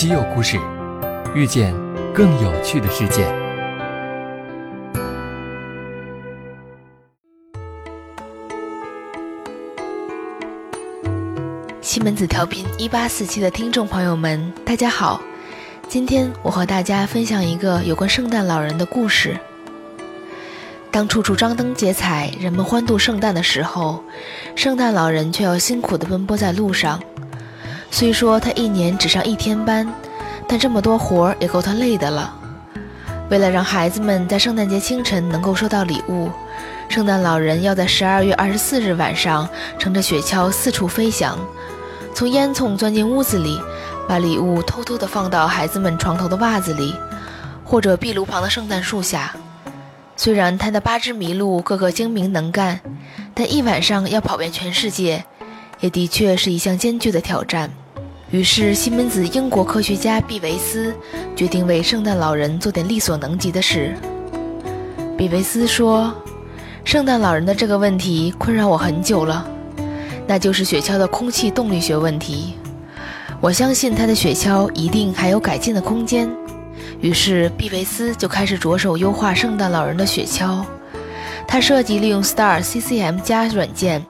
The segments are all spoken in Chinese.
稀有故事，遇见更有趣的世界。西门子调频一八四七的听众朋友们，大家好！今天我和大家分享一个有关圣诞老人的故事。当处处张灯结彩，人们欢度圣诞的时候，圣诞老人却要辛苦地奔波在路上。虽说他一年只上一天班，但这么多活儿也够他累的了。为了让孩子们在圣诞节清晨能够收到礼物，圣诞老人要在十二月二十四日晚上乘着雪橇四处飞翔，从烟囱钻进屋子里，把礼物偷偷地放到孩子们床头的袜子里，或者壁炉旁的圣诞树下。虽然他的八只麋鹿个个精明能干，但一晚上要跑遍全世界，也的确是一项艰巨的挑战。于是，西门子英国科学家毕维斯决定为圣诞老人做点力所能及的事。毕维斯说：“圣诞老人的这个问题困扰我很久了，那就是雪橇的空气动力学问题。我相信他的雪橇一定还有改进的空间。”于是，毕维斯就开始着手优化圣诞老人的雪橇。他设计利用 Star CCM 加软件。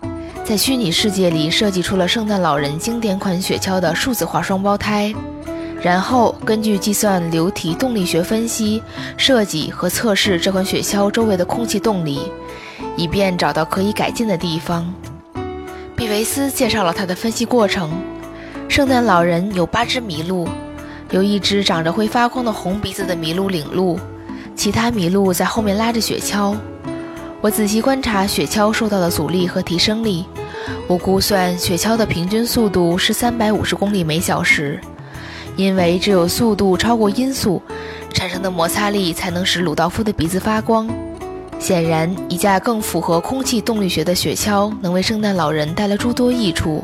在虚拟世界里设计出了圣诞老人经典款雪橇的数字化双胞胎，然后根据计算流体动力学分析设计和测试这款雪橇周围的空气动力，以便找到可以改进的地方。毕维斯介绍了他的分析过程：圣诞老人有八只麋鹿，有一只长着会发光的红鼻子的麋鹿领路，其他麋鹿在后面拉着雪橇。我仔细观察雪橇受到的阻力和提升力。我估算雪橇的平均速度是三百五十公里每小时，因为只有速度超过音速，产生的摩擦力才能使鲁道夫的鼻子发光。显然，一架更符合空气动力学的雪橇能为圣诞老人带来诸多益处。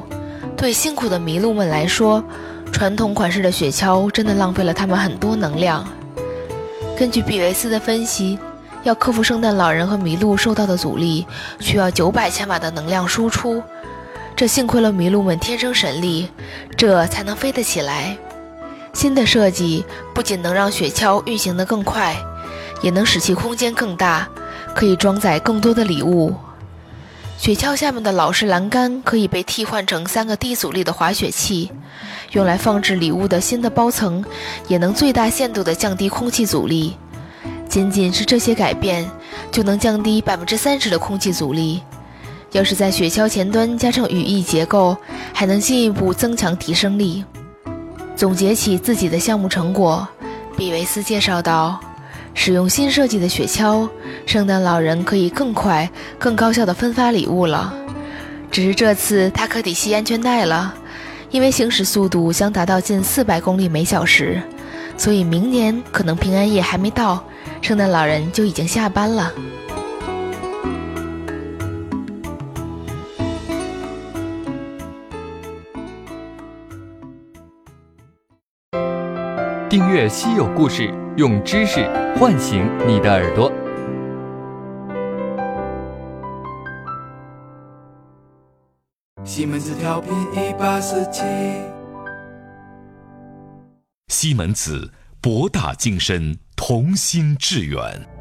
对辛苦的麋鹿们来说，传统款式的雪橇真的浪费了他们很多能量。根据比维斯的分析。要克服圣诞老人和麋鹿受到的阻力，需要九百千瓦的能量输出。这幸亏了麋鹿们天生神力，这才能飞得起来。新的设计不仅能让雪橇运行得更快，也能使其空间更大，可以装载更多的礼物。雪橇下面的老式栏杆可以被替换成三个低阻力的滑雪器，用来放置礼物的新的包层也能最大限度地降低空气阻力。仅仅是这些改变，就能降低百分之三十的空气阻力。要是在雪橇前端加上羽翼结构，还能进一步增强提升力。总结起自己的项目成果，比维斯介绍道：“使用新设计的雪橇，圣诞老人可以更快、更高效地分发礼物了。只是这次他可得系安全带了，因为行驶速度将达到近四百公里每小时，所以明年可能平安夜还没到。”圣诞老人就已经下班了。订阅稀有故事，用知识唤醒你的耳朵。西门子调频一八四七，西门子博大精深。同心致远。